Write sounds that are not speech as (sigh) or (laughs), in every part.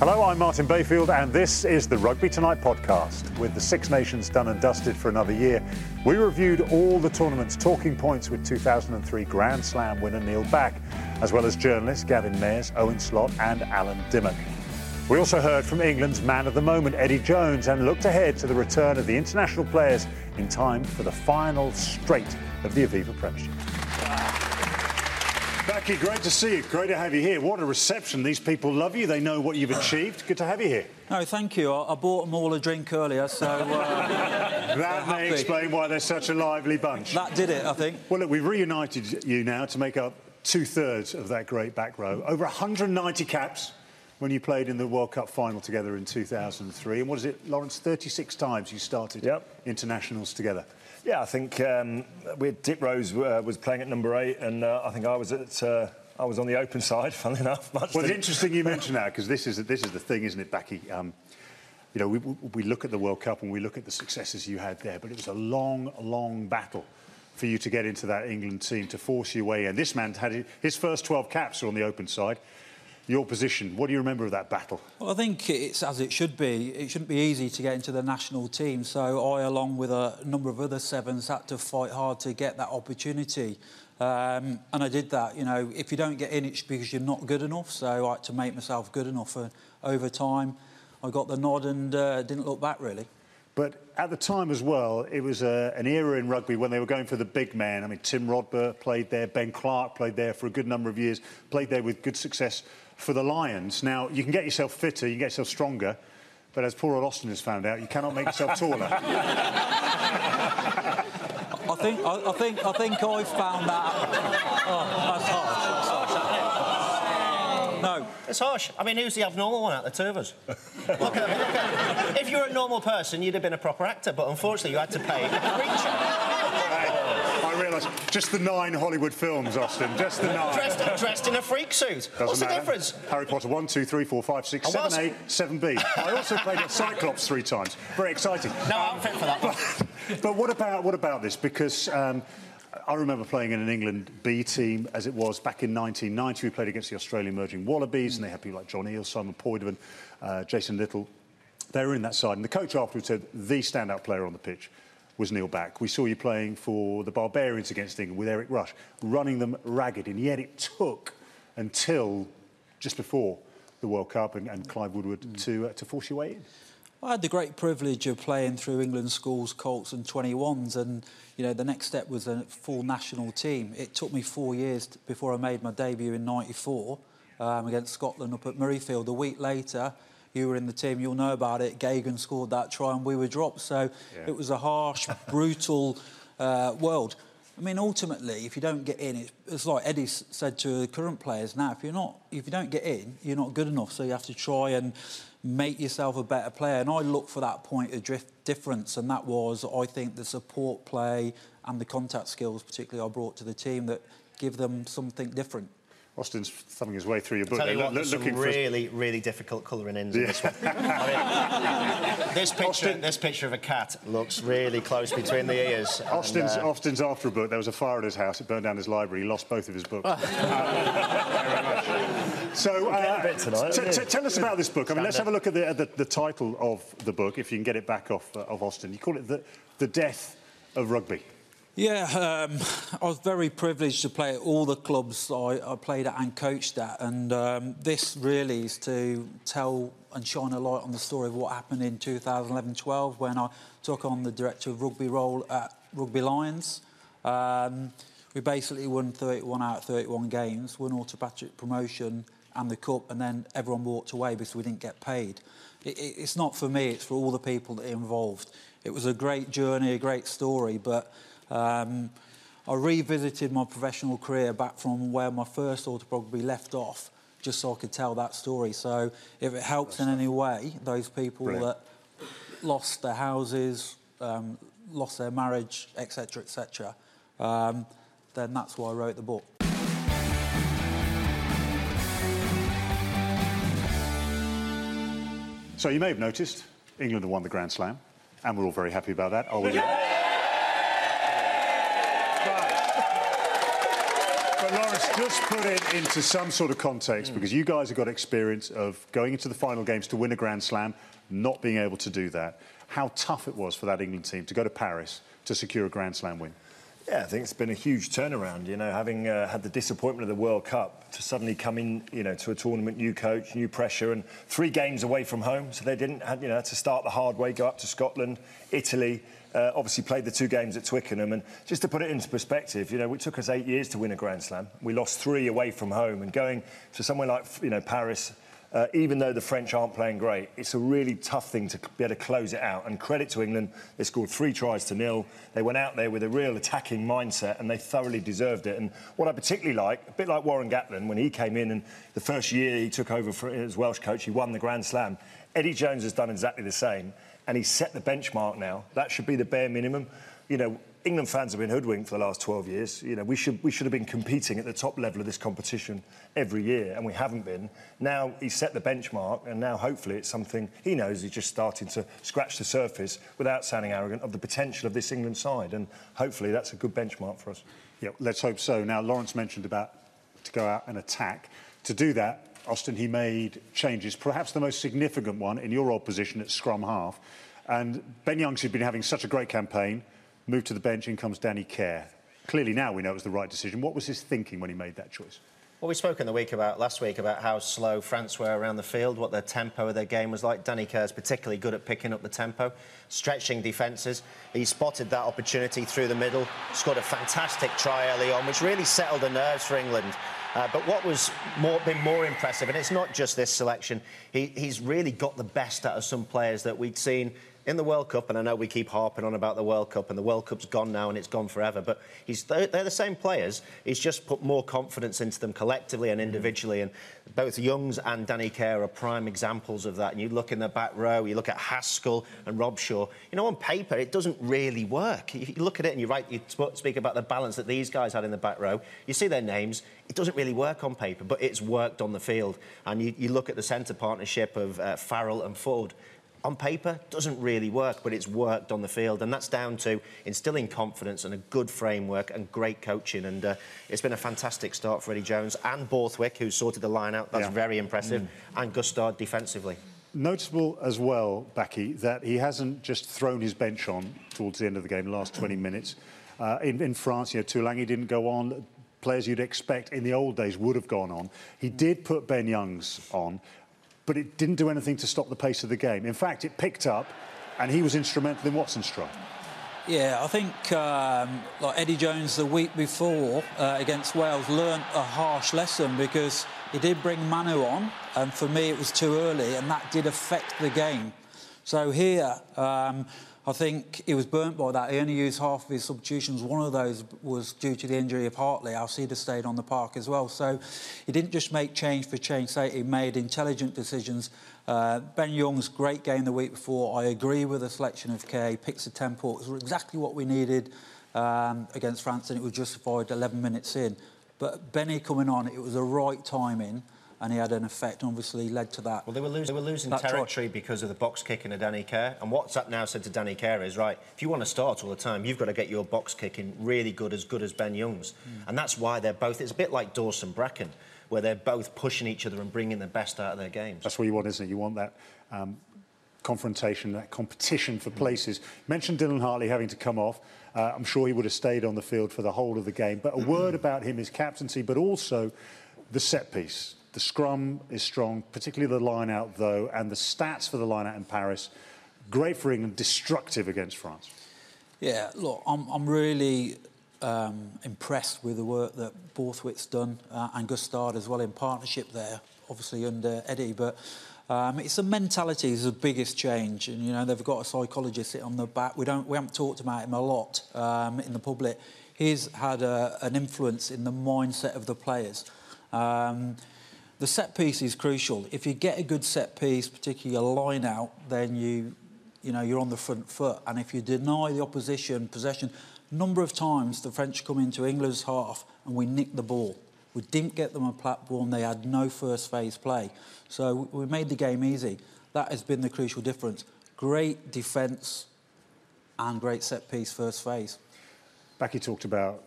Hello, I'm Martin Bayfield, and this is the Rugby Tonight podcast. With the Six Nations done and dusted for another year, we reviewed all the tournament's talking points with 2003 Grand Slam winner Neil Back, as well as journalists Gavin Mairs, Owen Slot, and Alan Dymock. We also heard from England's man of the moment, Eddie Jones, and looked ahead to the return of the international players in time for the final straight of the Aviva Premiership. Backy, great to see you. Great to have you here. What a reception. These people love you. They know what you've achieved. Good to have you here. No, thank you. I, I bought them all a drink earlier, so. Uh, (laughs) that may happy. explain why they're such a lively bunch. that did it, I think. Well, look, we've reunited you now to make up two thirds of that great back row. Over 190 caps when you played in the World Cup final together in 2003. And what is it, Lawrence? 36 times you started Yep. internationals together. Yeah, I think um, we had Dick Rose uh, was playing at number eight, and uh, I think I was at uh, I was on the open (laughs) side. Funnily enough, much Well, it's interesting you mention that because this is this is the thing, isn't it, Backy? Um, you know, we, we look at the World Cup and we look at the successes you had there, but it was a long, long battle for you to get into that England team to force your way in. This man had his first 12 caps are on the open side. Your position. What do you remember of that battle? Well, I think it's as it should be. It shouldn't be easy to get into the national team. So I, along with a number of other sevens, had to fight hard to get that opportunity. Um, and I did that. You know, if you don't get in, it's because you're not good enough. So I had to make myself good enough. And over time, I got the nod and uh, didn't look back really. But at the time as well, it was a, an era in rugby when they were going for the big man. I mean, Tim Rodber played there, Ben Clark played there for a good number of years, played there with good success for the Lions. Now, you can get yourself fitter, you can get yourself stronger, but as poor old Austin has found out, you cannot make yourself taller. (laughs) I think I, I think I think I've found that. Oh, that's harsh. That's harsh. No, It's harsh. I mean, who's the abnormal one out of the two of us? (laughs) look at, look at, if you're a normal person, you'd have been a proper actor, but unfortunately, you had to pay a creature. Realise just the nine Hollywood films, Austin, just the nine. dressed, dressed in a freak suit. Doesn't What's the difference? Harry Potter 1, 2, 3, 4, 5, 6, I 7, was. 8, 7B. I also played at Cyclops three times. Very exciting. No I'm fit for that one. but what about what about this? Because um, I remember playing in an England B team as it was back in 1990. We played against the Australian Emerging Wallabies, and they had people like John Eales, Simon Poidevin, uh, Jason Little. They were in that side, and the coach afterwards said the standout player on the pitch was Neil Back. We saw you playing for the Barbarians against England with Eric Rush, running them ragged, and yet it took until just before the World Cup and, and Clive Woodward to uh, to force your way in. I had the great privilege of playing through England schools, Colts, and 21s, and you know the next step was a full national team. It took me four years before I made my debut in '94 um, against Scotland up at Murrayfield. A week later, you were in the team. You'll know about it. Geoghegan scored that try, and we were dropped. So it was a harsh, (laughs) brutal uh, world. I mean, ultimately, if you don't get in, it's, it's like Eddie said to the current players. Now, if you're not, if you don't get in, you're not good enough. So you have to try and make yourself a better player. And I look for that point of drift difference, and that was, I think, the support play and the contact skills, particularly I brought to the team, that give them something different. Austin's thumbing his way through your book. Tell you what, there's some looking for- really, really difficult colouring ins in this one. I mean, this picture, Austin- this picture of a cat looks really close between the ears. and, Austin's, uh, Austin's after a book. There was a fire at his house. It burned down his library. He lost both of his books. (laughs) so, uh, tonight, t- haven't t- you? tell us about this book. I mean, let's have a look at the, the, the title of the book, if you can get it back off uh, of Austin. You call it the, the Death of Rugby. Yeah, um, I was very privileged to play at all the clubs I, I played at and coached at, and um, this really is to tell and shine a light on the story of what happened in 2011-12 when I took on the director of rugby role at Rugby Lions. Um, we basically won 31 out of 31 games, won automatic promotion and the cup, and then everyone walked away because we didn't get paid. It, it, it's not for me; it's for all the people that are involved. It was a great journey, a great story, but. Um, I revisited my professional career back from where my first autobiography left off, just so I could tell that story. So if it helps in any way, those people Brilliant. that lost their houses, um, lost their marriage, etc., etc., um, then that's why I wrote the book. So you may have noticed England have won the Grand Slam, and we're all very happy about that. Just put it into some sort of context, mm. because you guys have got experience of going into the final games to win a Grand Slam, not being able to do that. How tough it was for that England team to go to Paris to secure a Grand Slam win. Yeah, I think it's been a huge turnaround. You know, having uh, had the disappointment of the World Cup to suddenly come in, you know, to a tournament, new coach, new pressure, and three games away from home. So they didn't, have, you know, to start the hard way, go up to Scotland, Italy. Uh, obviously played the two games at Twickenham, and just to put it into perspective, you know, it took us eight years to win a Grand Slam. We lost three away from home, and going to somewhere like, you know, Paris uh, even though the French aren't playing great, it's a really tough thing to be able to close it out. And credit to England, they scored three tries to nil. They went out there with a real attacking mindset and they thoroughly deserved it. And what I particularly like, a bit like Warren Gatland, when he came in and the first year he took over for, as Welsh coach, he won the Grand Slam. Eddie Jones has done exactly the same and he's set the benchmark now. That should be the bare minimum. You know, England fans have been hoodwinked for the last 12 years. You know, we should we should have been competing at the top level of this competition every year, and we haven't been. Now he's set the benchmark, and now hopefully it's something he knows he's just starting to scratch the surface, without sounding arrogant, of the potential of this England side, and hopefully that's a good benchmark for us. Yeah, let's hope so. Now Lawrence mentioned about to go out and attack. To do that, Austin, he made changes, perhaps the most significant one in your old position at scrum half. And Ben Youngs who's been having such a great campaign moved to the bench, in comes Danny Care. Clearly now we know it was the right decision. What was his thinking when he made that choice? Well, we spoke in the week about last week about how slow France were around the field, what their tempo of their game was like. Danny Care's particularly good at picking up the tempo, stretching defences. He spotted that opportunity through the middle, scored a fantastic try early on, which really settled the nerves for England. Uh, but what was more, been more impressive, and it's not just this selection, he, he's really got the best out of some players that we'd seen in the World Cup, and I know we keep harping on about the World Cup, and the World Cup's gone now and it's gone forever, but he's, they're, the same players. He's just put more confidence into them collectively and individually, and both Youngs and Danny Care are prime examples of that. And you look in the back row, you look at Haskell and Robshaw. You know, on paper, it doesn't really work. You look at it and you write, you speak about the balance that these guys had in the back row. You see their names. It doesn't really work on paper, but it's worked on the field. And you, you look at the centre partnership of uh, Farrell and Ford on paper doesn't really work, but it's worked on the field, and that's down to instilling confidence and a good framework and great coaching. And uh, it's been a fantastic start for Eddie Jones and Borthwick, who sorted the line out. That's yeah. very impressive, mm. and Gustard defensively. Notable as well, Backy, that he hasn't just thrown his bench on towards the end of the game, the last 20 minutes. Uh, in, in, France, you know, Tuilagi didn't go on. Players you'd expect in the old days would have gone on. He did put Ben Youngs on, but it didn't do anything to stop the pace of the game. In fact, it picked up, and he was instrumental in Watson's try. Yeah, I think um, like Eddie Jones the week before uh, against Wales learnt a harsh lesson because he did bring Manu on, and for me it was too early, and that did affect the game. So here, um, I think he was burnt by that. He only used half of his substitutions. One of those was due to the injury of Hartley. Alcida stayed on the park as well. So he didn't just make change for change sake. He made intelligent decisions. Uh, ben Youngs, great game the week before. I agree with the selection of K. Picks the tempo. It was exactly what we needed um, against France, and it was justified 11 minutes in. But Benny coming on, it was the right timing and he had an effect, obviously led to that. Well, they were losing, they were losing territory try. because of the box kick kicking of Danny Care. And what's that now said to Danny Care is, right, if you want to start all the time, you've got to get your box kicking really good, as good as Ben Youngs. Mm. And that's why they're both, it's a bit like Dawson Bracken, where they're both pushing each other and bringing the best out of their games. That's what you want, isn't it? You want that um, confrontation, that competition for places. You mentioned Dylan Hartley having to come off. Uh, I'm sure he would have stayed on the field for the whole of the game. But a word (clears throat) about him, his captaincy, but also the set piece. The scrum is strong, particularly the line out, though, and the stats for the line out in Paris, great for England, destructive against France. Yeah, look, I'm, I'm really um, impressed with the work that Borthwick's done uh, and Gustard as well in partnership there, obviously under Eddie. But um, it's the mentality is the biggest change, and you know they've got a psychologist sitting on the back. We don't, we haven't talked about him a lot um, in the public. He's had a, an influence in the mindset of the players. Um, the set piece is crucial. If you get a good set piece, particularly a line out, then you, you know, you're on the front foot. And if you deny the opposition possession, number of times the French come into England's half and we nick the ball. We didn't get them a platform. They had no first phase play. So we made the game easy. That has been the crucial difference. Great defence and great set piece first phase. Back he talked about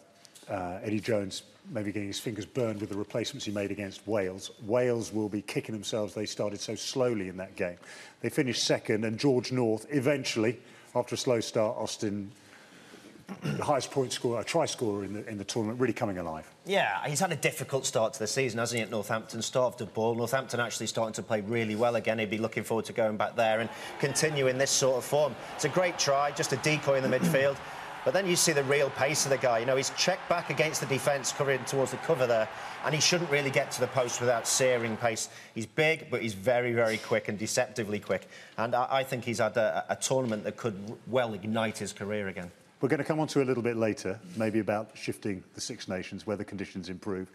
uh, Eddie Jones maybe getting his fingers burned with the replacements he made against Wales. Wales will be kicking themselves. They started so slowly in that game. They finished second, and George North eventually, after a slow start, Austin the highest point scorer, a try scorer in the, in the tournament, really coming alive. Yeah, he's had a difficult start to the season, hasn't he, at Northampton? Starved of ball. Northampton actually starting to play really well again. He'd be looking forward to going back there and continuing this sort of form. It's a great try, just a decoy in the midfield. But then you see the real pace of the guy. You know, he's checked back against the defence, covering towards the cover there, and he shouldn't really get to the post without searing pace. He's big, but he's very, very quick and deceptively quick. And I, I think he's had a, a tournament that could well ignite his career again. We're going to come on to a little bit later, maybe about shifting the Six Nations, whether conditions improve.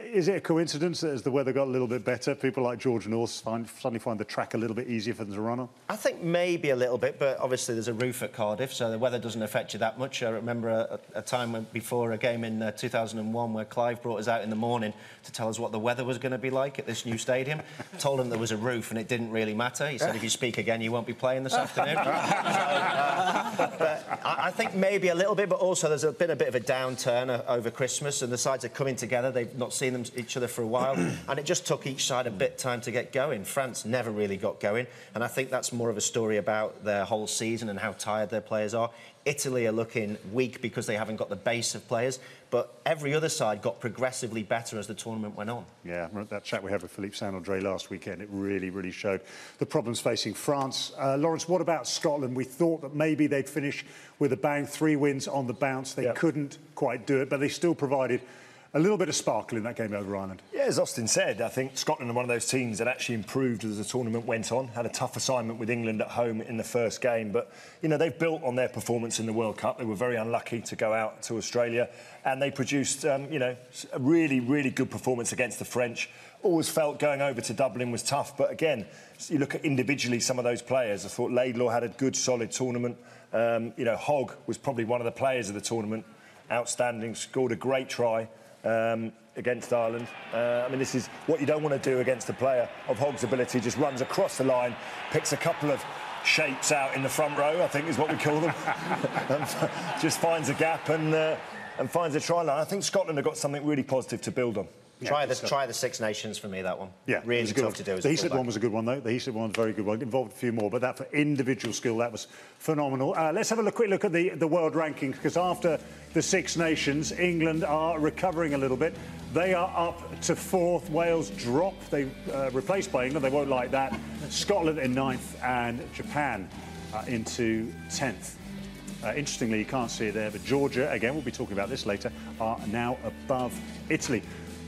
Is it a coincidence that as the weather got a little bit better, people like George North find, suddenly find the track a little bit easier for them to run on? I think maybe a little bit, but obviously there's a roof at Cardiff, so the weather doesn't affect you that much. I remember a, a time before a game in uh, 2001 where Clive brought us out in the morning to tell us what the weather was going to be like at this new stadium. (laughs) Told him there was a roof and it didn't really matter. He said, if you speak again, you won't be playing this afternoon. (laughs) so, uh, I, I, think maybe a little bit, but also there's been a bit of a downturn uh, over Christmas and the sides are coming together. They've not seen them, each other for a while, (clears throat) and it just took each side a bit time to get going. France never really got going, and I think that's more of a story about their whole season and how tired their players are. Italy are looking weak because they haven't got the base of players, but every other side got progressively better as the tournament went on. Yeah, that chat we had with Philippe Saint-André last weekend, it really, really showed the problems facing France. Uh, Lawrence, what about Scotland? We thought that maybe they'd finish with a bang, three wins on the bounce. They yep. couldn't quite do it, but they still provided a little bit of sparkle in that game over Ireland. Yeah, as Austin said, I think Scotland are one of those teams that actually improved as the tournament went on. Had a tough assignment with England at home in the first game, but you know they've built on their performance in the World Cup. They were very unlucky to go out to Australia, and they produced um, you know a really really good performance against the French. Always felt going over to Dublin was tough, but again, you look at individually some of those players. I thought Laidlaw had a good solid tournament. Um, you know, Hogg was probably one of the players of the tournament. Outstanding, scored a great try um, against Ireland. Uh, I mean, this is what you don't want to do against a player of Hogg's ability. Just runs across the line, picks a couple of shapes out in the front row, I think is what we call them. (laughs) And just finds a gap and, uh, and finds a try line. I think Scotland have got something really positive to build on. Yeah, try the try the Six Nations for me. That one. Yeah, really tough one. to do. The Heaslip one was a good one though. The Heaslip one was a very good one. Involved a few more, but that for individual skill, that was phenomenal. Uh, let's have a look, quick look at the the world rankings because after the Six Nations, England are recovering a little bit. They are up to fourth. Wales drop. They uh, replaced by England. They won't like that. Scotland in ninth and Japan uh, into tenth. Uh, interestingly, you can't see it there, but Georgia, again, we'll be talking about this later, are now above Italy.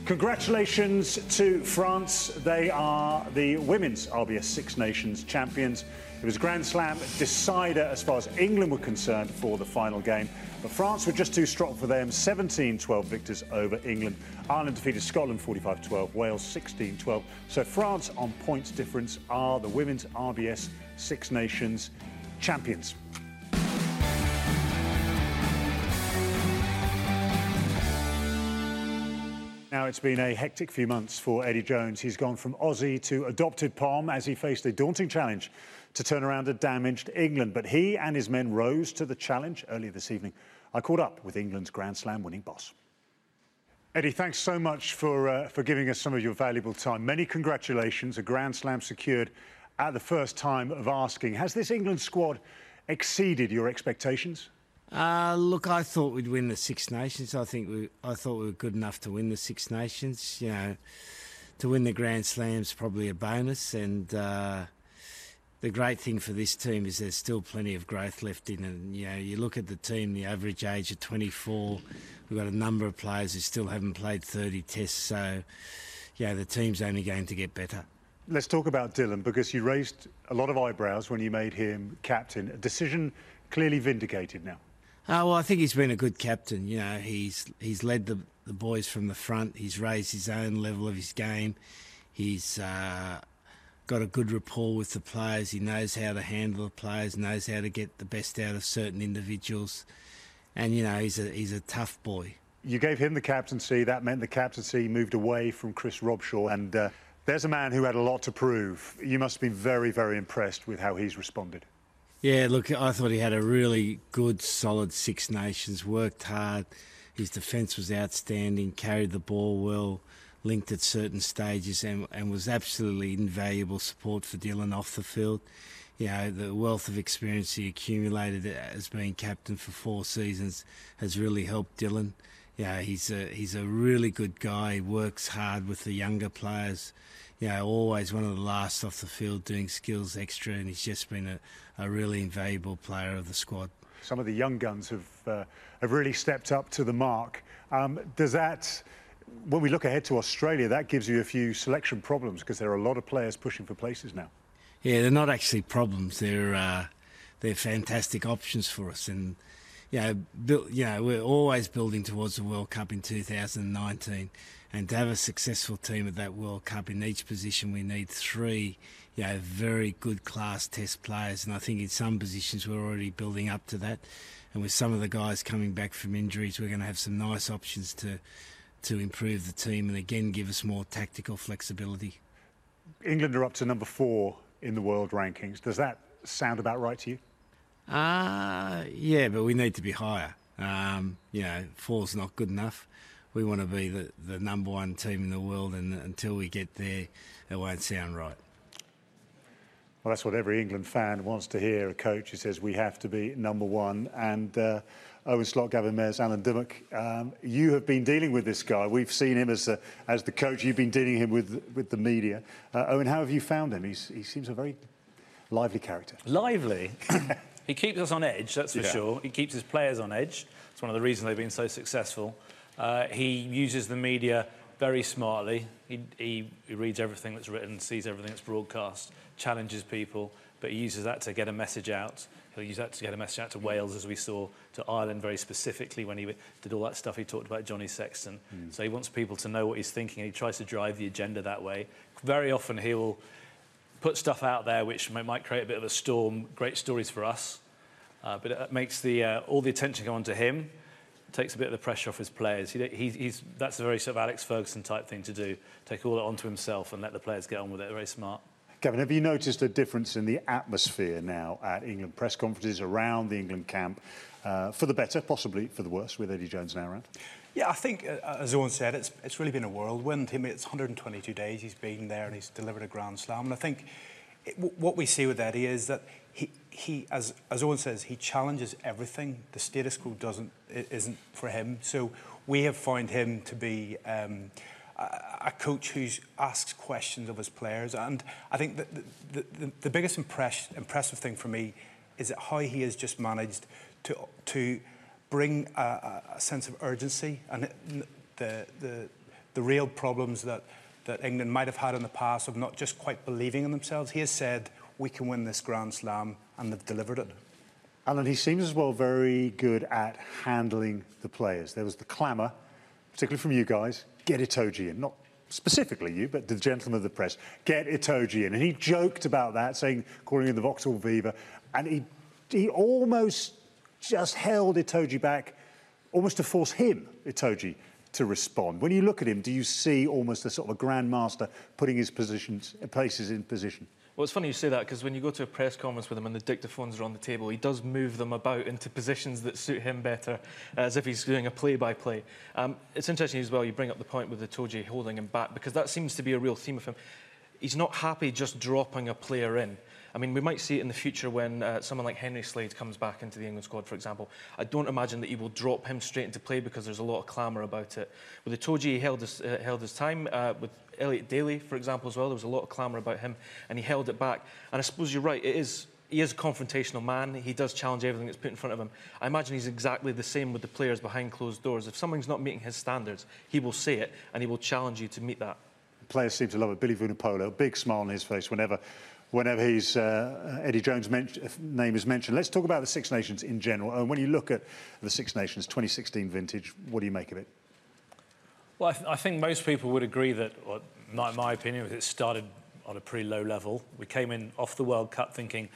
Congratulations to France. They are the women's RBS Six Nations champions. It was a Grand Slam decider as far as England were concerned for the final game. But France were just too strong for them. 17 12 victors over England. Ireland defeated Scotland 45 12, Wales 16 12. So France, on points difference, are the women's RBS Six Nations champions. Now, it's been a hectic few months for Eddie Jones. He's gone from Aussie to adopted Pom as he faced a daunting challenge to turn around a damaged England. But he and his men rose to the challenge earlier this evening. I caught up with England's Grand Slam winning boss. Eddie, thanks so much for, uh, for giving us some of your valuable time. Many congratulations. A Grand Slam secured at the first time of asking, has this England squad exceeded your expectations? Uh, look, I thought we'd win the Six Nations. I think we, I thought we were good enough to win the Six Nations. You know, to win the Grand Slam's probably a bonus, and uh, the great thing for this team is there's still plenty of growth left in it. You know, you look at the team, the average age of 24. We've got a number of players who still haven't played 30 tests, so yeah, the team's only going to get better. Let's talk about Dylan because you raised a lot of eyebrows when you made him captain. A decision clearly vindicated now. Oh, well, I think he's been a good captain. You know, he's he's led the, the boys from the front. He's raised his own level of his game. He's uh, got a good rapport with the players. He knows how to handle the players, knows how to get the best out of certain individuals. And, you know, he's a, he's a tough boy. You gave him the captaincy. That meant the captaincy moved away from Chris Robshaw. And uh, there's a man who had a lot to prove. You must have been very, very impressed with how he's responded. Yeah, look, I thought he had a really good, solid Six Nations, worked hard. His defence was outstanding, carried the ball well, linked at certain stages, and, and was absolutely invaluable support for Dylan off the field. You know, the wealth of experience he accumulated as being captain for four seasons has really helped Dylan. Yeah, he's a he's a really good guy. He works hard with the younger players you know, always one of the last off the field doing skills extra, and he's just been a, a really invaluable player of the squad. Some of the young guns have uh, have really stepped up to the mark. Um, does that, when we look ahead to Australia, that gives you a few selection problems because there are a lot of players pushing for places now? Yeah, they're not actually problems. They're uh, they're fantastic options for us, and you know, build, you know, we're always building towards the World Cup in 2019 and to have a successful team at that World Cup in each position, we need three, you know, very good class test players. And I think in some positions we're already building up to that. And with some of the guys coming back from injuries, we're going to have some nice options to to improve the team and again give us more tactical flexibility. England are up to number four in the world rankings. Does that sound about right to you? Uh, yeah, but we need to be higher. Um, you know, four's not good enough we want to be the, the number one team in the world, and until we get there, it won't sound right. Well, that's what every England fan wants to hear. A coach who says we have to be number one. And uh, Owen Slot, Gavin Mairs, Alan Dymock, um, you have been dealing with this guy. We've seen him as, as the coach. You've been dealing him with with the media. Uh, Owen, how have you found him? He's, he seems a very lively character. Lively. (coughs) he keeps us on edge, that's for yeah. sure. He keeps his players on edge. It's one of the reasons they've been so successful. Uh, he uses the media very smartly. He, he, he, reads everything that's written, sees everything that's broadcast, challenges people, but he uses that to get a message out. He'll use that to get a message out to Wales, as we saw, to Ireland very specifically when he did all that stuff he talked about Johnny Sexton. Mm. So he wants people to know what he's thinking, and he tries to drive the agenda that way. Very often he will put stuff out there which might create a bit of a storm, great stories for us, uh, but it makes the, uh, all the attention go on to him takes a bit of the pressure off his players. He, he, he's, that's a very sort of Alex Ferguson type thing to do. Take all that onto himself and let the players get on with it. Very smart. Gavin, have you noticed a difference in the atmosphere now at England press conferences around the England camp, uh, for the better, possibly for the worse, with Eddie Jones now around? Yeah, I think, uh, as Owen said, it's, it's really been a whirlwind. I mean, it's 122 days he's been there and he's delivered a Grand Slam. And I think it, what we see with Eddie is that he, he as, as Owen says, he challenges everything. The status quo doesn't, isn't for him. So we have found him to be um, a, coach who asks questions of his players. And I think the, the, the biggest impress, impressive thing for me is how he has just managed to, to bring a, a sense of urgency and the, the, the real problems that, that England might have had in the past of not just quite believing in themselves. He has said, we can win this Grand Slam, and they've delivered it. Alan, he seems as well very good at handling the players. There was the clamour, particularly from you guys, get Itoje in. Not specifically you, but the gentleman of the press, get Itoje in. And he joked about that, saying, calling him the Vauxhall Viva. And he, he almost just held Itoje back, almost to force him, Itoje, to respond. When you look at him, do you see almost a sort of a grandmaster putting his positions, places in position? Well, it's funny you say that because when you go to a press conference with him and the dictaphones are on the table, he does move them about into positions that suit him better, as if he's doing a play-by-play. Um, it's interesting as well. You bring up the point with Itoje holding him back because that seems to be a real theme of him. He's not happy just dropping a player in. I mean, we might see it in the future when uh, someone like Henry Slade comes back into the England squad, for example. I don't imagine that he will drop him straight into play because there's a lot of clamour about it. With Itoje, he held his, uh, held his time. Uh, with Elliot Daly, for example, as well, there was a lot of clamour about him, and he held it back. And I suppose you're right, it is he is a confrontational man. He does challenge everything that's put in front of him. I imagine he's exactly the same with the players behind closed doors. If someone's not meeting his standards, he will say it and he will challenge you to meet that. Players seem to love it. Billy Vunipola, big smile on his face whenever whenever he's, uh, Eddie Jones' name is mentioned. Let's talk about the Six Nations in general. And when you look at the Six Nations 2016 vintage, what do you make of it? Well, I, th I think most people would agree that, my, my opinion, it started on a pretty low level. We came in off the World Cup thinking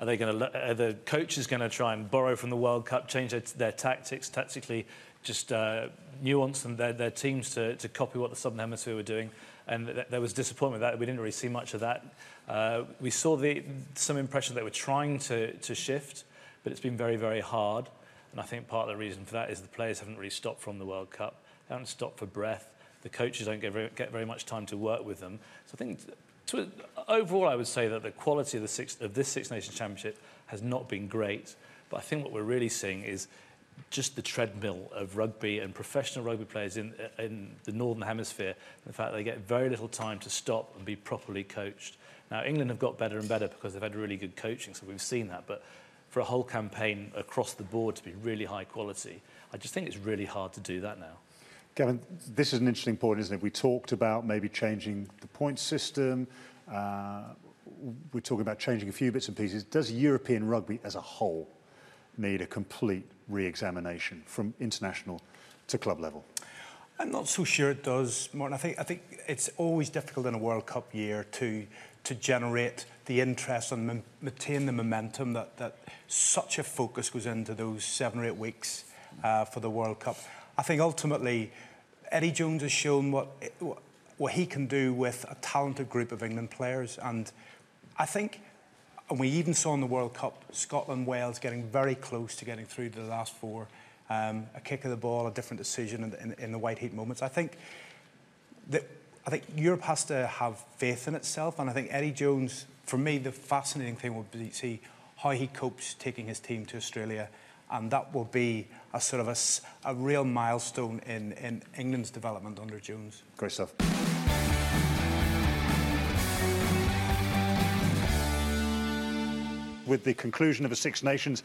are they going to? Are the coaches going to try and borrow from the World Cup, change their, their tactics, tactically, just uh, nuance them, their, their teams to, to copy what the Southern Hemisphere were doing? And th there was disappointment that we didn't really see much of that. Uh, we saw the, some impression that they were trying to, to shift, but it's been very, very hard. And I think part of the reason for that is the players haven't really stopped from the World Cup. They haven't stopped for breath. The coaches don't get very, get very much time to work with them. So I think to, overall, I would say that the quality of, the six, of this Six Nations Championship has not been great. But I think what we're really seeing is just the treadmill of rugby and professional rugby players in, in the Northern Hemisphere. In fact, they get very little time to stop and be properly coached. Now, England have got better and better because they've had really good coaching, so we've seen that. But for a whole campaign across the board to be really high quality, I just think it's really hard to do that now. Gavin, this is an interesting point, isn't it? We talked about maybe changing the point system. Uh, we're talking about changing a few bits and pieces. Does European rugby as a whole need a complete re-examination from international to club level? I'm not so sure it does, Martin. I think I think it's always difficult in a World Cup year to to generate the interest and maintain the momentum that, that such a focus goes into those seven or eight weeks uh, for the World Cup. I think ultimately Eddie Jones has shown what, what he can do with a talented group of England players. And I think, and we even saw in the World Cup, Scotland, Wales getting very close to getting through to the last four. Um, a kick of the ball, a different decision in, in, in the white heat moments. I think that I think Europe has to have faith in itself, and I think Eddie Jones, for me, the fascinating thing would be to see how he copes taking his team to Australia and that will be a sort of a, a real milestone in, in England's development under Jones. Great stuff. With the conclusion of the Six Nations,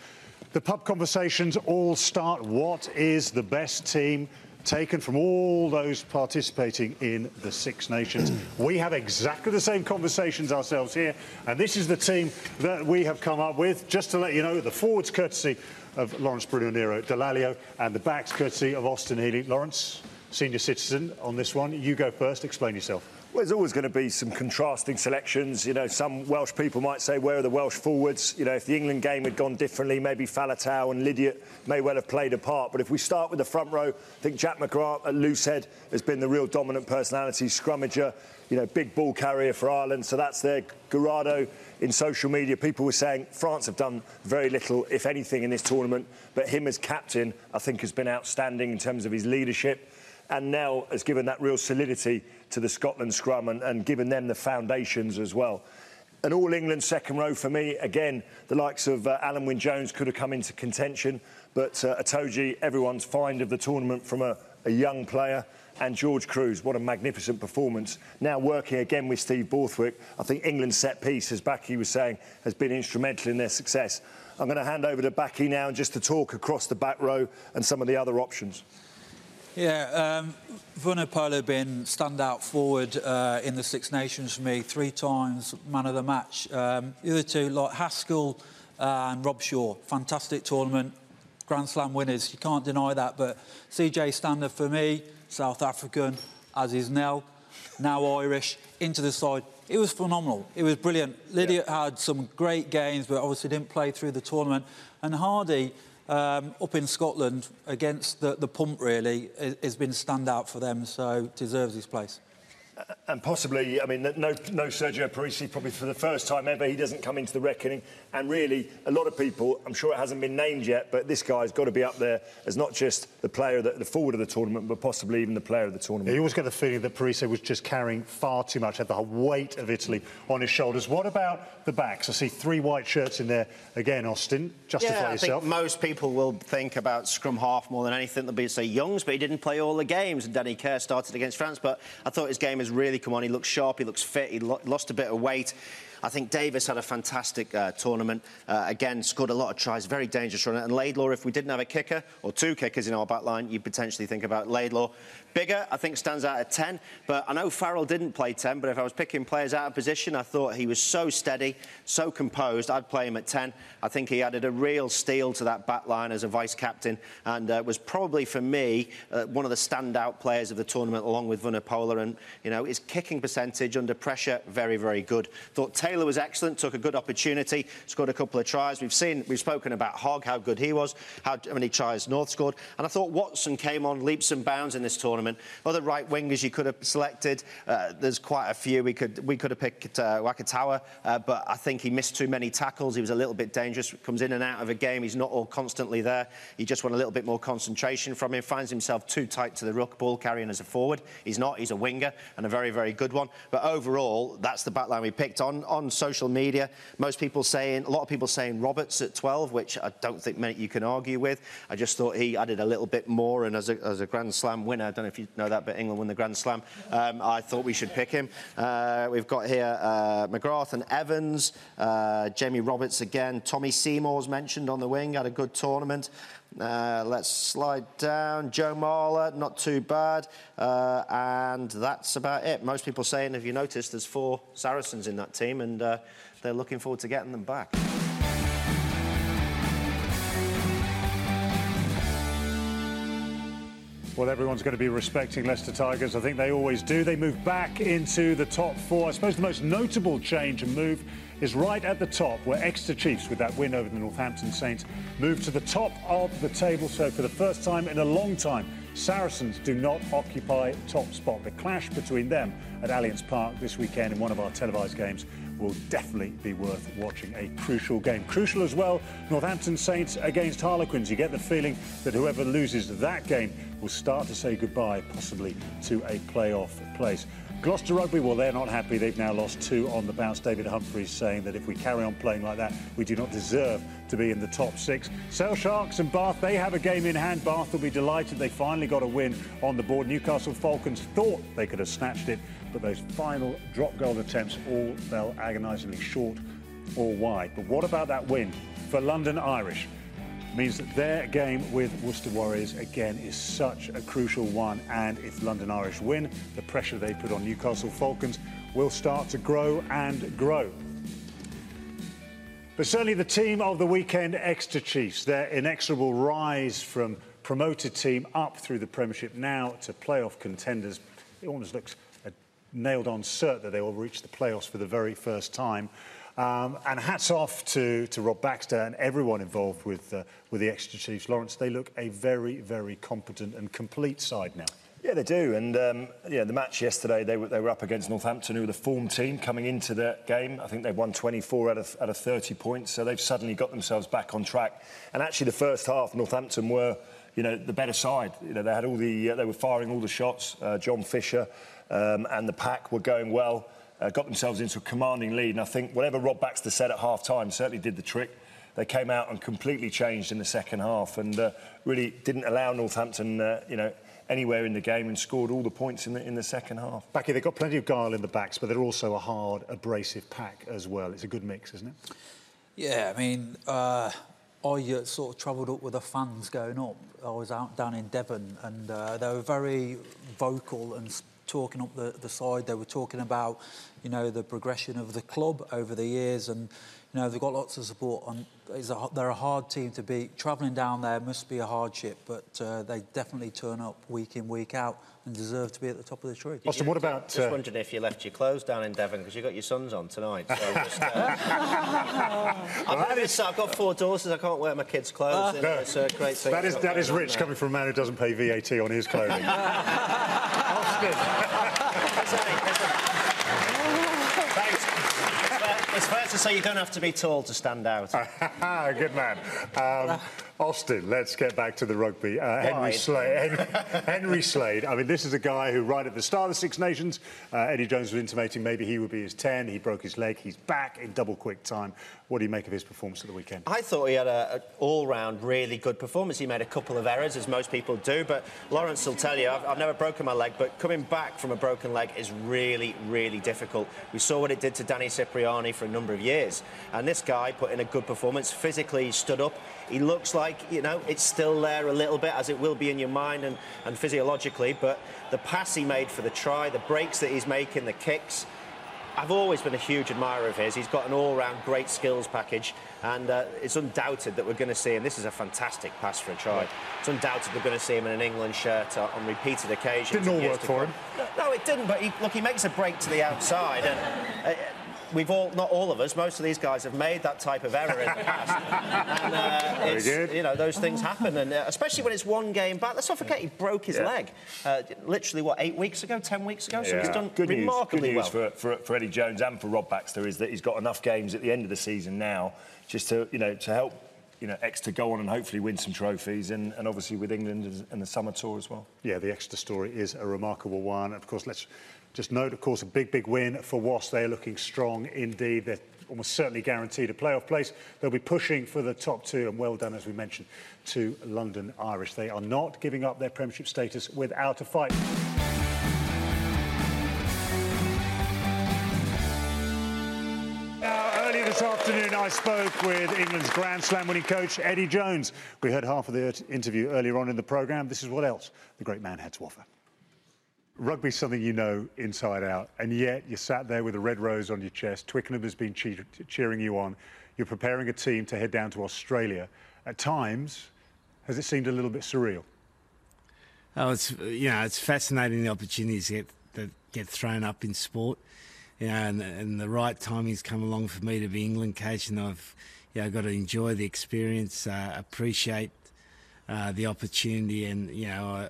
the pub conversations all start. What is the best team taken from all those participating in the Six Nations. we have exactly the same conversations ourselves here, and this is the team that we have come up with. Just to let you know, the forwards courtesy of Lawrence Bruno Nero Dallaglio, and the backs courtesy of Austin Healey. Lawrence, senior citizen on this one. You go first. Explain yourself. Well, there's always going to be some contrasting selections. You know, some Welsh people might say, where are the Welsh forwards? You know, if the England game had gone differently, maybe Faletau and Lydiate may well have played a part. But if we start with the front row, I think Jack McGrath at loosehead has been the real dominant personality, scrummager, you know, big ball carrier for Ireland. So that's there. Guirado in social media, people were saying France have done very little, if anything, in this tournament. But him as captain, I think, has been outstanding in terms of his leadership and now has given that real solidity to the Scotland scrum and, and given them the foundations as well. An all England second row for me. Again, the likes of uh, Alun Wyn Jones could have come into contention, but uh, Itoje, everyone's find of the tournament from a, a young player. And George Kruis, what a magnificent performance. Now working again with Steve Borthwick, I think England's set piece, as Backy was saying, has been instrumental in their success. I'm going to hand over to Backy now just to talk across the back row and some of the other options. Yeah, um, Vunipola been standout forward uh, in the Six Nations for me, three times man of the match. Um, the other two, like Haskell and Robshaw, fantastic tournament, Grand Slam winners, you can't deny that. But CJ Stander for me, South African, as is Nel, now Irish, into the side. It was phenomenal. It was brilliant. Lydia yeah. had some great games, but obviously didn't play through the tournament. And Hardie, um, up in Scotland against the, the pump, really, has been standout for them, so deserves his place. And possibly, I mean, no, no Sergio Parisse, probably for the first time ever, he doesn't come into the reckoning. And really, a lot of people, I'm sure it hasn't been named yet, but this guy's got to be up there as not just the player, the, the forward of the tournament, but possibly even the player of the tournament. You always get the feeling that Parisse was just carrying far too much, had the weight of Italy on his shoulders. What about the backs? I see three white shirts in there again, Austin. Justify yeah, I yourself. think most people will think about scrum half more than anything. They'll be say Youngs, but he didn't play all the games. And Danny Care started against France, but I thought his game has really come on. He looks sharp, he looks fit, he lo lost a bit of weight. I think Davis had a fantastic uh, tournament. Uh, again, scored a lot of tries, very dangerous runner. And Laidlaw, if we didn't have a kicker or two kickers in our back line, you'd potentially think about Laidlaw. Biggar, I think, stands out at 10. But I know Farrell didn't play 10, but if I was picking players out of position, I thought he was so steady, so composed, I'd play him at 10. I think he added a real steel to that back line as a vice captain and uh, was probably, for me, uh, one of the standout players of the tournament along with Vunipola. And, you know, his kicking percentage under pressure, very, very good. Thought Taylor Taylor was excellent, took a good opportunity, scored a couple of tries. We've seen, we've spoken about Hogg, how good he was, how many tries North scored. And I thought Watson came on leaps and bounds in this tournament. Other right wingers you could have selected, uh, there's quite a few. We could we could have picked uh, Vakatawa, uh, but I think he missed too many tackles. He was a little bit dangerous, comes in and out of a game. He's not all constantly there. You just want a little bit more concentration from him. Finds himself too tight to the ruck, ball carrying as a forward. He's not. He's a winger and a very, very good one. But overall, that's the backline we picked on on social media. Most people saying, a lot of people saying Roberts at 12, which I don't think many you can argue with. I just thought he added a little bit more, and as a, as a Grand Slam winner, I don't know if you know that, but England won the Grand Slam. Um, I thought we should pick him. Uh, we've got here uh, McGrath and Evans, uh, Jamie Roberts again, Tommy Seymour's mentioned on the wing, had a good tournament. Uh, let's slide down. Joe Marler, not too bad. Uh, and that's about it. Most people saying, if you noticed, there's four Saracens in that team, and uh, they're looking forward to getting them back. Well, everyone's going to be respecting Leicester Tigers. I think they always do. They move back into the top four. I suppose the most notable change and move is right at the top, where Exeter Chiefs, with that win over the Northampton Saints, move to the top of the table. So, for the first time in a long time, Saracens do not occupy top spot. The clash between them at Allianz Park this weekend in one of our televised games will definitely be worth watching. A crucial game. Crucial as well, Northampton Saints against Harlequins. You get the feeling that whoever loses that game will start to say goodbye, possibly to a playoff place. Gloucester Rugby, well, they're not happy. They've now lost two on the bounce. David Humphreys saying that if we carry on playing like that, we do not deserve to be in the top six. Sale Sharks and Bath, they have a game in hand. Bath will be delighted they finally got a win on the board. Newcastle Falcons thought they could have snatched it, but those final drop goal attempts all fell agonisingly short or wide. But what about that win for London Irish? Means that their game with Worcester Warriors again is such a crucial one. And if London Irish win, the pressure they put on Newcastle Falcons will start to grow and grow. But certainly the team of the weekend, Exeter Chiefs, their inexorable rise from promoted team up through the Premiership now to playoff contenders. It almost looks a nailed on cert that they will reach the playoffs for the very first time. Um, and hats off to, to Rob Baxter and everyone involved with, uh, with the Exeter Chiefs. Lawrence, they look a very, very competent and complete side now. Yeah, they do. And um, yeah, the match yesterday, they were, they were up against Northampton, who were the form team coming into the game. I think they've won 24 out of, out of 30 points, so they've suddenly got themselves back on track. And actually, the first half, Northampton were, you know, the better side. You know, they had all the, uh, they were firing all the shots. Uh, John Fisher um, and the pack were going well uh, got themselves into a commanding lead. And I think whatever Rob Baxter said at half time certainly did the trick. They came out and completely changed in the second half and uh, really didn't allow Northampton, uh, you know, anywhere in the game and scored all the points in the, in the second half. Backy, they've got plenty of guile in the backs, but they're also a hard, abrasive pack as well. It's a good mix, isn't it? Yeah, I mean, uh, I uh, sort of travelled up with the fans going up. I was out down in Devon, and uh, they were very vocal and talking up the, the side. They were talking about, you know, the progression of the club over the years and, you know, they've got lots of support. And a, they're a hard team to beat. Travelling down there must be a hardship, but uh, they definitely turn up week in, week out and deserve to be at the top of the tree. Austin, what about... Just uh... wondering if you left your clothes down in Devon because you've got your sons on tonight. So (laughs) just, uh... I've, is... I've got four daughters. I can't wear my kids' clothes. Uh, no. It's a great thing. That is, that is rich coming from a man who doesn't pay VAT on his clothing. (laughs) Austin. Thanks. It's fair. It's fair to say you don't have to be tall to stand out. (laughs) (laughs) Good man. Um, (laughs) Austin, let's get back to the rugby. Uh, Henry, Slade, Henry, Henry Slade. I mean, this is a guy who, right at the start of the Six Nations, uh, Eddie Jones was intimating maybe he would be his 10. He broke his leg. He's back in double quick time. What do you make of his performance at the weekend? I thought he had an all-round really good performance. He made a couple of errors, as most people do, but Lawrence will tell you, I've, I've never broken my leg, but coming back from a broken leg is really, really difficult. We saw what it did to Danny Cipriani for a number of years, and this guy put in a good performance. Physically, he stood up. He looks like, you know, it's still there a little bit, as it will be in your mind and, and physiologically, but the pass he made for the try, the breaks that he's making, the kicks, I've always been a huge admirer of his. He's got an all-round great skills package, and uh, it's undoubted that we're going to see him. This is a fantastic pass for a try. It's undoubted we're going to see him in an England shirt uh, on repeated occasions. Didn't all work for him. No, it didn't. But he, look, he makes a break to the outside, and uh, we've all, not all of us, most of these guys have made that type of error in the past. (laughs) and uh, Very it's, good. you know those things happen, and uh, especially when it's one game back. Let's not forget he broke his Yeah. leg, uh, literally what eight weeks ago, ten weeks ago. So he's done good news, remarkably good news well. for, for, for Eddie Jones and for Rob Baxter is that he's got enough games at the end of the season now just to you know to help you know X to go on and hopefully win some trophies and, and obviously with England and- and the summer tour as well. Yeah, the extra story is a remarkable one. Of course, let's just note, of course, a big, big win for Wasps. They're looking strong indeed. They're almost certainly guaranteed a playoff place. They'll be pushing for the top two, and well done, as we mentioned, to London Irish. They are not giving up their Premiership status without a fight. This afternoon, I spoke with England's Grand Slam winning coach, Eddie Jones. We heard half of the interview earlier on in the programme. This is what else the great man had to offer. Rugby's something you know inside out, and yet you sat there with a red rose on your chest. Twickenham has been cheer- cheering you on. You're preparing a team to head down to Australia. At times, has it seemed a little bit surreal? Oh, it's you know it's fascinating the opportunities that, that get thrown up in sport. You know, and, and the right timing's come along for me to be England coach, and I've you know got to enjoy the experience, uh, appreciate uh, the opportunity, and you know I,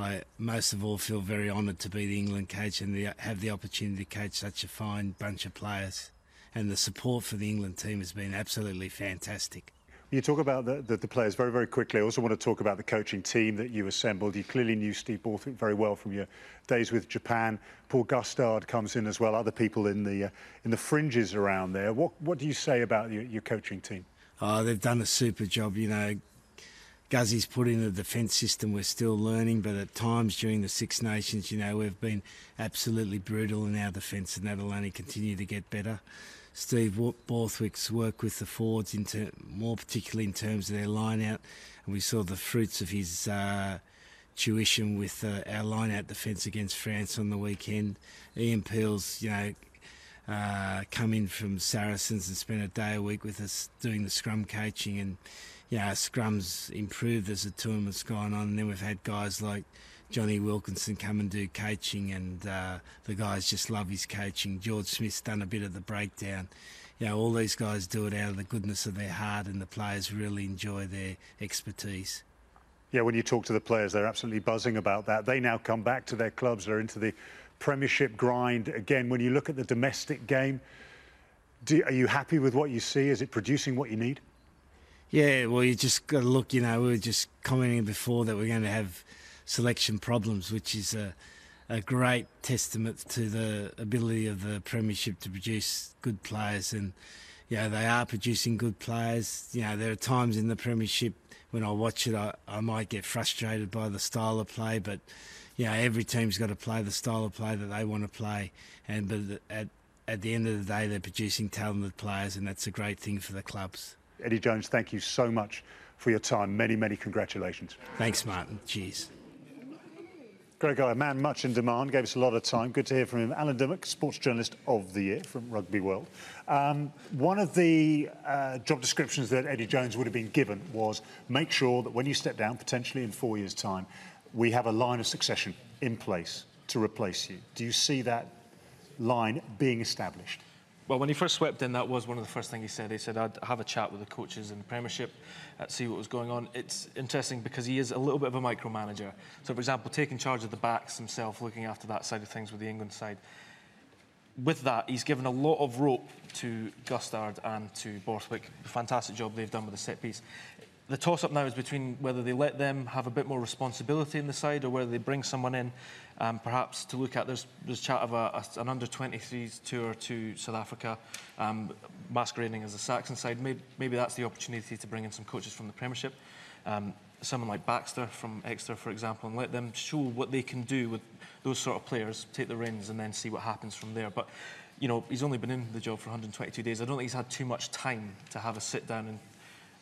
I most of all feel very honoured to be the England coach and the, have the opportunity to coach such a fine bunch of players. And the support for the England team has been absolutely fantastic. You talk about the, the, the players very, very quickly. I also want to talk about the coaching team that you assembled. You clearly knew Steve Borthwick very well from your days with Japan. Paul Gustard comes in as well. Other people in the uh, in the fringes around there. What what do you say about your, your coaching team? Oh, they've done a super job. You know, Guzzy's put in a defence system we're still learning, but at times during the Six Nations, you know, we've been absolutely brutal in our defence, and that'll only continue to get better. Steve Borthwick's work with the forwards, more particularly in terms of their line out, and we saw the fruits of his uh, tuition with uh, our line out defence against France on the weekend. Ian Peel's, you know, uh, come in from Saracens and spent a day a week with us doing the scrum coaching and yeah, scrums improved as the tournament's gone on. And then we've had guys like Jonny Wilkinson come and do coaching, and uh, the guys just love his coaching. George Smith's done a bit of the breakdown. You know, all these guys do it out of the goodness of their heart, and the players really enjoy their expertise. Yeah, when you talk to the players, they're absolutely buzzing about that. They now come back to their clubs. They're into the Premiership grind again. When you look at the domestic game, do, are you happy with what you see? Is it producing what you need? Yeah, well, you just got to look. You know, we were just commenting before that we're going to have selection problems, which is a, a great testament to the ability of the Premiership to produce good players. And, you know, they are producing good players. You know, there are times in the Premiership when I watch it, I, I might get frustrated by the style of play, but, you know, every team's got to play the style of play that they want to play. And, but at, at the end of the day, they're producing talented players, and that's a great thing for the clubs. Eddie Jones, thank you so much for your time. Many, many congratulations. Thanks, Martin. Cheers. Great guy, a man much in demand, gave us a lot of time. Good to hear from him. Alan Dymock, Sports Journalist of the Year from Rugby World. Um, one of the uh, job descriptions that Eddie Jones would have been given was make sure that when you step down, potentially in four years' time, we have a line of succession in place to replace you. Do you see that line being established? Well, when he first swept in, that was one of the first things he said. He said, I'd have a chat with the coaches in the Premiership, uh, see what was going on. It's interesting because he is a little bit of a micromanager. So, for example, taking charge of the backs himself, looking after that side of things with the England side. With that, he's given a lot of rope to Gustard and to Borthwick. Fantastic job they've done with the set piece the toss up now is between whether they let them have a bit more responsibility in the side or whether they bring someone in um, perhaps to look at. There's, there's chat of a, a, an under 23s tour to South Africa, um, masquerading as a Saxon side. Maybe, maybe, that's the opportunity to bring in some coaches from the Premiership. Um, someone like Baxter from Exeter, for example, and let them show what they can do with those sort of players, take the reins, and then see what happens from there. But you know, he's only been in the job for 122 days. I don't think he's had too much time to have a sit down and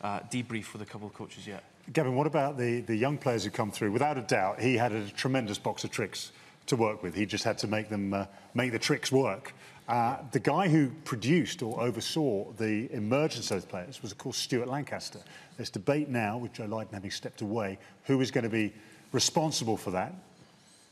uh, debrief with a couple of coaches yet. Gavin, what about the, the young players who come through? Without a doubt, he had a tremendous box of tricks to work with. He just had to make them uh, make the tricks work. Uh, the guy who produced or oversaw the emergence of those players was, of course, Stuart Lancaster. There's debate now, with Joe Lydon having stepped away, who is going to be responsible for that.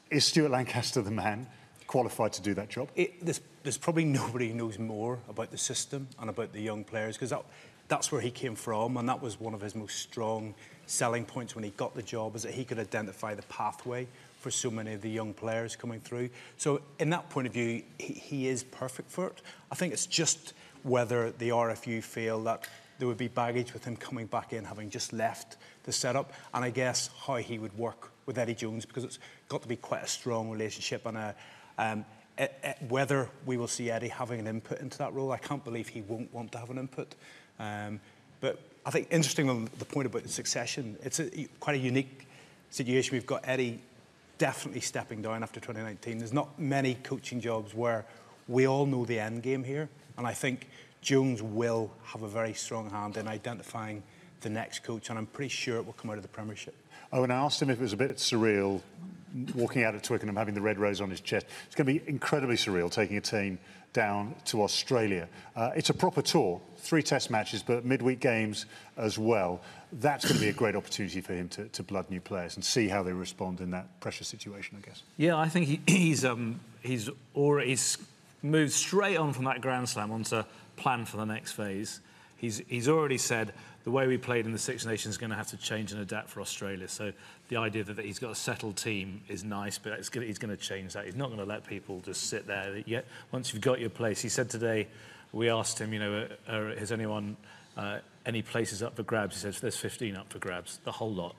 Is Stuart Lancaster the man qualified to do that job? It, there's, there's, probably nobody who knows more about the system and about the young players because that, that's where he came from, and that was one of his most strong selling points when he got the job, is that he could identify the pathway for so many of the young players coming through. So, in that point of view, he, he is perfect for it. I think it's just whether the RFU feel that there would be baggage with him coming back in, having just left the setup, and I guess how he would work with Eddie Jones, because it's got to be quite a strong relationship and a. Um, whether we will see Eddie having an input into that role, I can't believe he won't want to have an input. Um, but I think interesting on the point about the succession, it's a, quite a unique situation. We've got Eddie definitely stepping down after 2019. There's not many coaching jobs where we all know the end game here, and I think Jones will have a very strong hand in identifying the next coach, and I'm pretty sure it will come out of the Premiership. Oh, and I asked him if it was a bit surreal walking out at Twickenham having the red rose on his chest. It's going to be incredibly surreal taking a team down to Australia. Uh, it's a proper tour, three test matches, but midweek games as well. That's going to be a great opportunity for him to, to blood new players and see how they respond in that pressure situation, I guess. Yeah, I think he, he's, um, he's, already, moved straight on from that Grand Slam onto plan for the next phase. He's, he's already said the way we played in the Six Nations is going to have to change and adapt for Australia. So the idea that he's got a settled team is nice, but he's going to change that. He's not going to let people just sit there. Yet once you've got your place, he said today, we asked him, you know, uh, uh, has anyone uh, any places up for grabs? He says there's 15 up for grabs, the whole lot.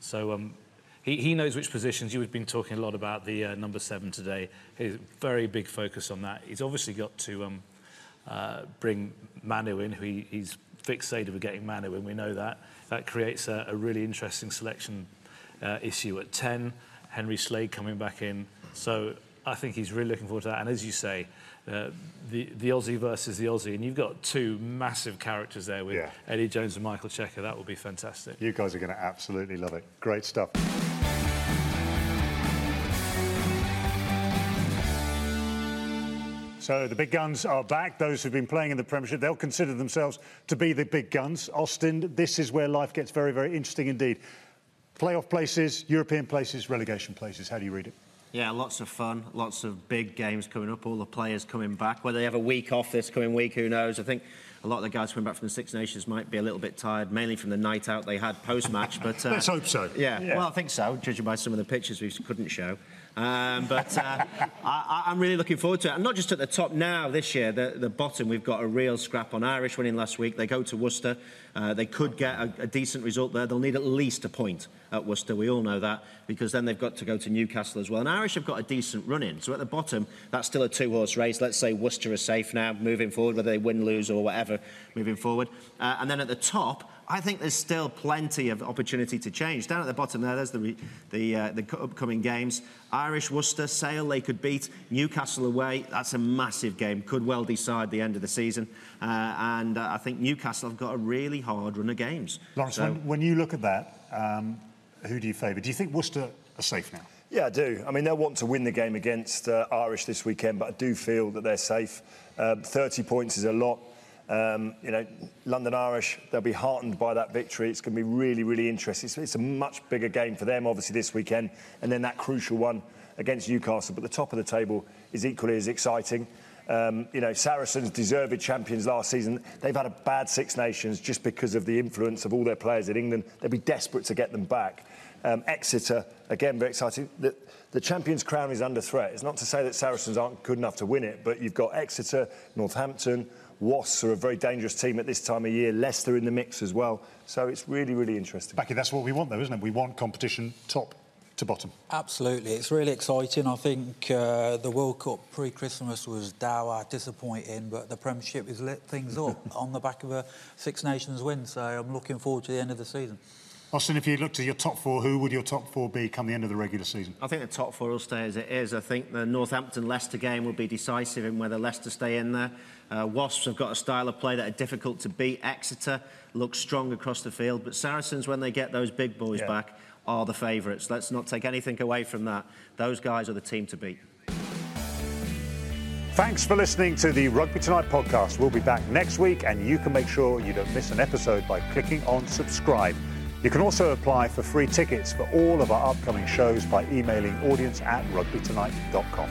So um, he, he knows which positions. You've been talking a lot about the uh, number seven today. He's very big focus on that. He's obviously got to um, uh, bring Manu in, who he, he's fixated with getting Manu in, we know that. That creates a, a really interesting selection uh, issue at 10. Henry Slade coming back in. So I think he's really looking forward to that. And as you say, uh, the, the Aussie versus the Aussie, and you've got two massive characters there with yeah. Eddie Jones and Michael Cheika. That will be fantastic. You guys are going to absolutely love it. Great stuff. So the big guns are back. Those who've been playing in the Premiership, they'll consider themselves to be the big guns. Austin, this is where life gets very, very interesting indeed. Playoff places, European places, relegation places. How do you read it? Yeah, lots of fun, lots of big games coming up, all the players coming back. Whether they have a week off this coming week, who knows? I think a lot of the guys coming back from the Six Nations might be a little bit tired, mainly from the night out they had post-match. But uh, (laughs) let's hope so. Yeah, yeah, well, I think so, judging by some of the pictures we couldn't show. Um, but uh, (laughs) I, am really looking forward to it. And not just at the top now this year, the, the bottom, we've got a real scrap on Irish winning last week. They go to Worcester. Uh, they could get a, a decent result there. They'll need at least a point at Worcester. We all know that because then they've got to go to Newcastle as well. And Irish have got a decent run in. So at the bottom, that's still a two horse race. Let's say Worcester are safe now, moving forward, whether they win, lose, or whatever, moving forward. Uh, and then at the top, I think there's still plenty of opportunity to change. Down at the bottom there, there's the, the, uh, the upcoming games. Irish, Worcester, Sale, they could beat. Newcastle away, that's a massive game. Could well decide the end of the season. Uh, and uh, I think Newcastle have got a really hard run of games. Lawrence, so, when, when, you look at that, um, who do you favour? Do you think Worcester are safe now? Yeah, I do. I mean, they'll want to win the game against uh, Irish this weekend, but I do feel that they're safe. Um, 30 points is a lot. Um, you know, London Irish, they'll be heartened by that victory. It's going to be really, really interesting. It's, it's a much bigger game for them, obviously, this weekend, and then that crucial one against Newcastle. But the top of the table is equally as exciting. Um, you know, Saracens deserved champions last season. They've had a bad Six Nations just because of the influence of all their players in England. They'd be desperate to get them back. Um, Exeter, again, very exciting. The, the Champions' crown is under threat. It's not to say that Saracens aren't good enough to win it, but you've got Exeter, Northampton, Wasps are a very dangerous team at this time of year. Leicester in the mix as well. So it's really, really interesting. Backy, that's what we want, though, isn't it? We want competition top to bottom. Absolutely, it's really exciting. I think uh, the World Cup pre-Christmas was dour, disappointing, but the Premiership has lit things up (laughs) on the back of a Six Nations win. So I'm looking forward to the end of the season. Austin, if you look to your top four, who would your top four be come the end of the regular season? I think the top four will stay as it is. I think the Northampton-Leicester game will be decisive in whether Leicester stay in there. Uh, Wasps have got a style of play that are difficult to beat. Exeter looks strong across the field, but Saracens, when they get those big boys yeah. back, are the favourites. Let's not take anything away from that. Those guys are the team to beat. Thanks for listening to the Rugby Tonight podcast. We'll be back next week, and you can make sure you don't miss an episode by clicking on subscribe. You can also apply for free tickets for all of our upcoming shows by emailing audience at rugbytonight.com.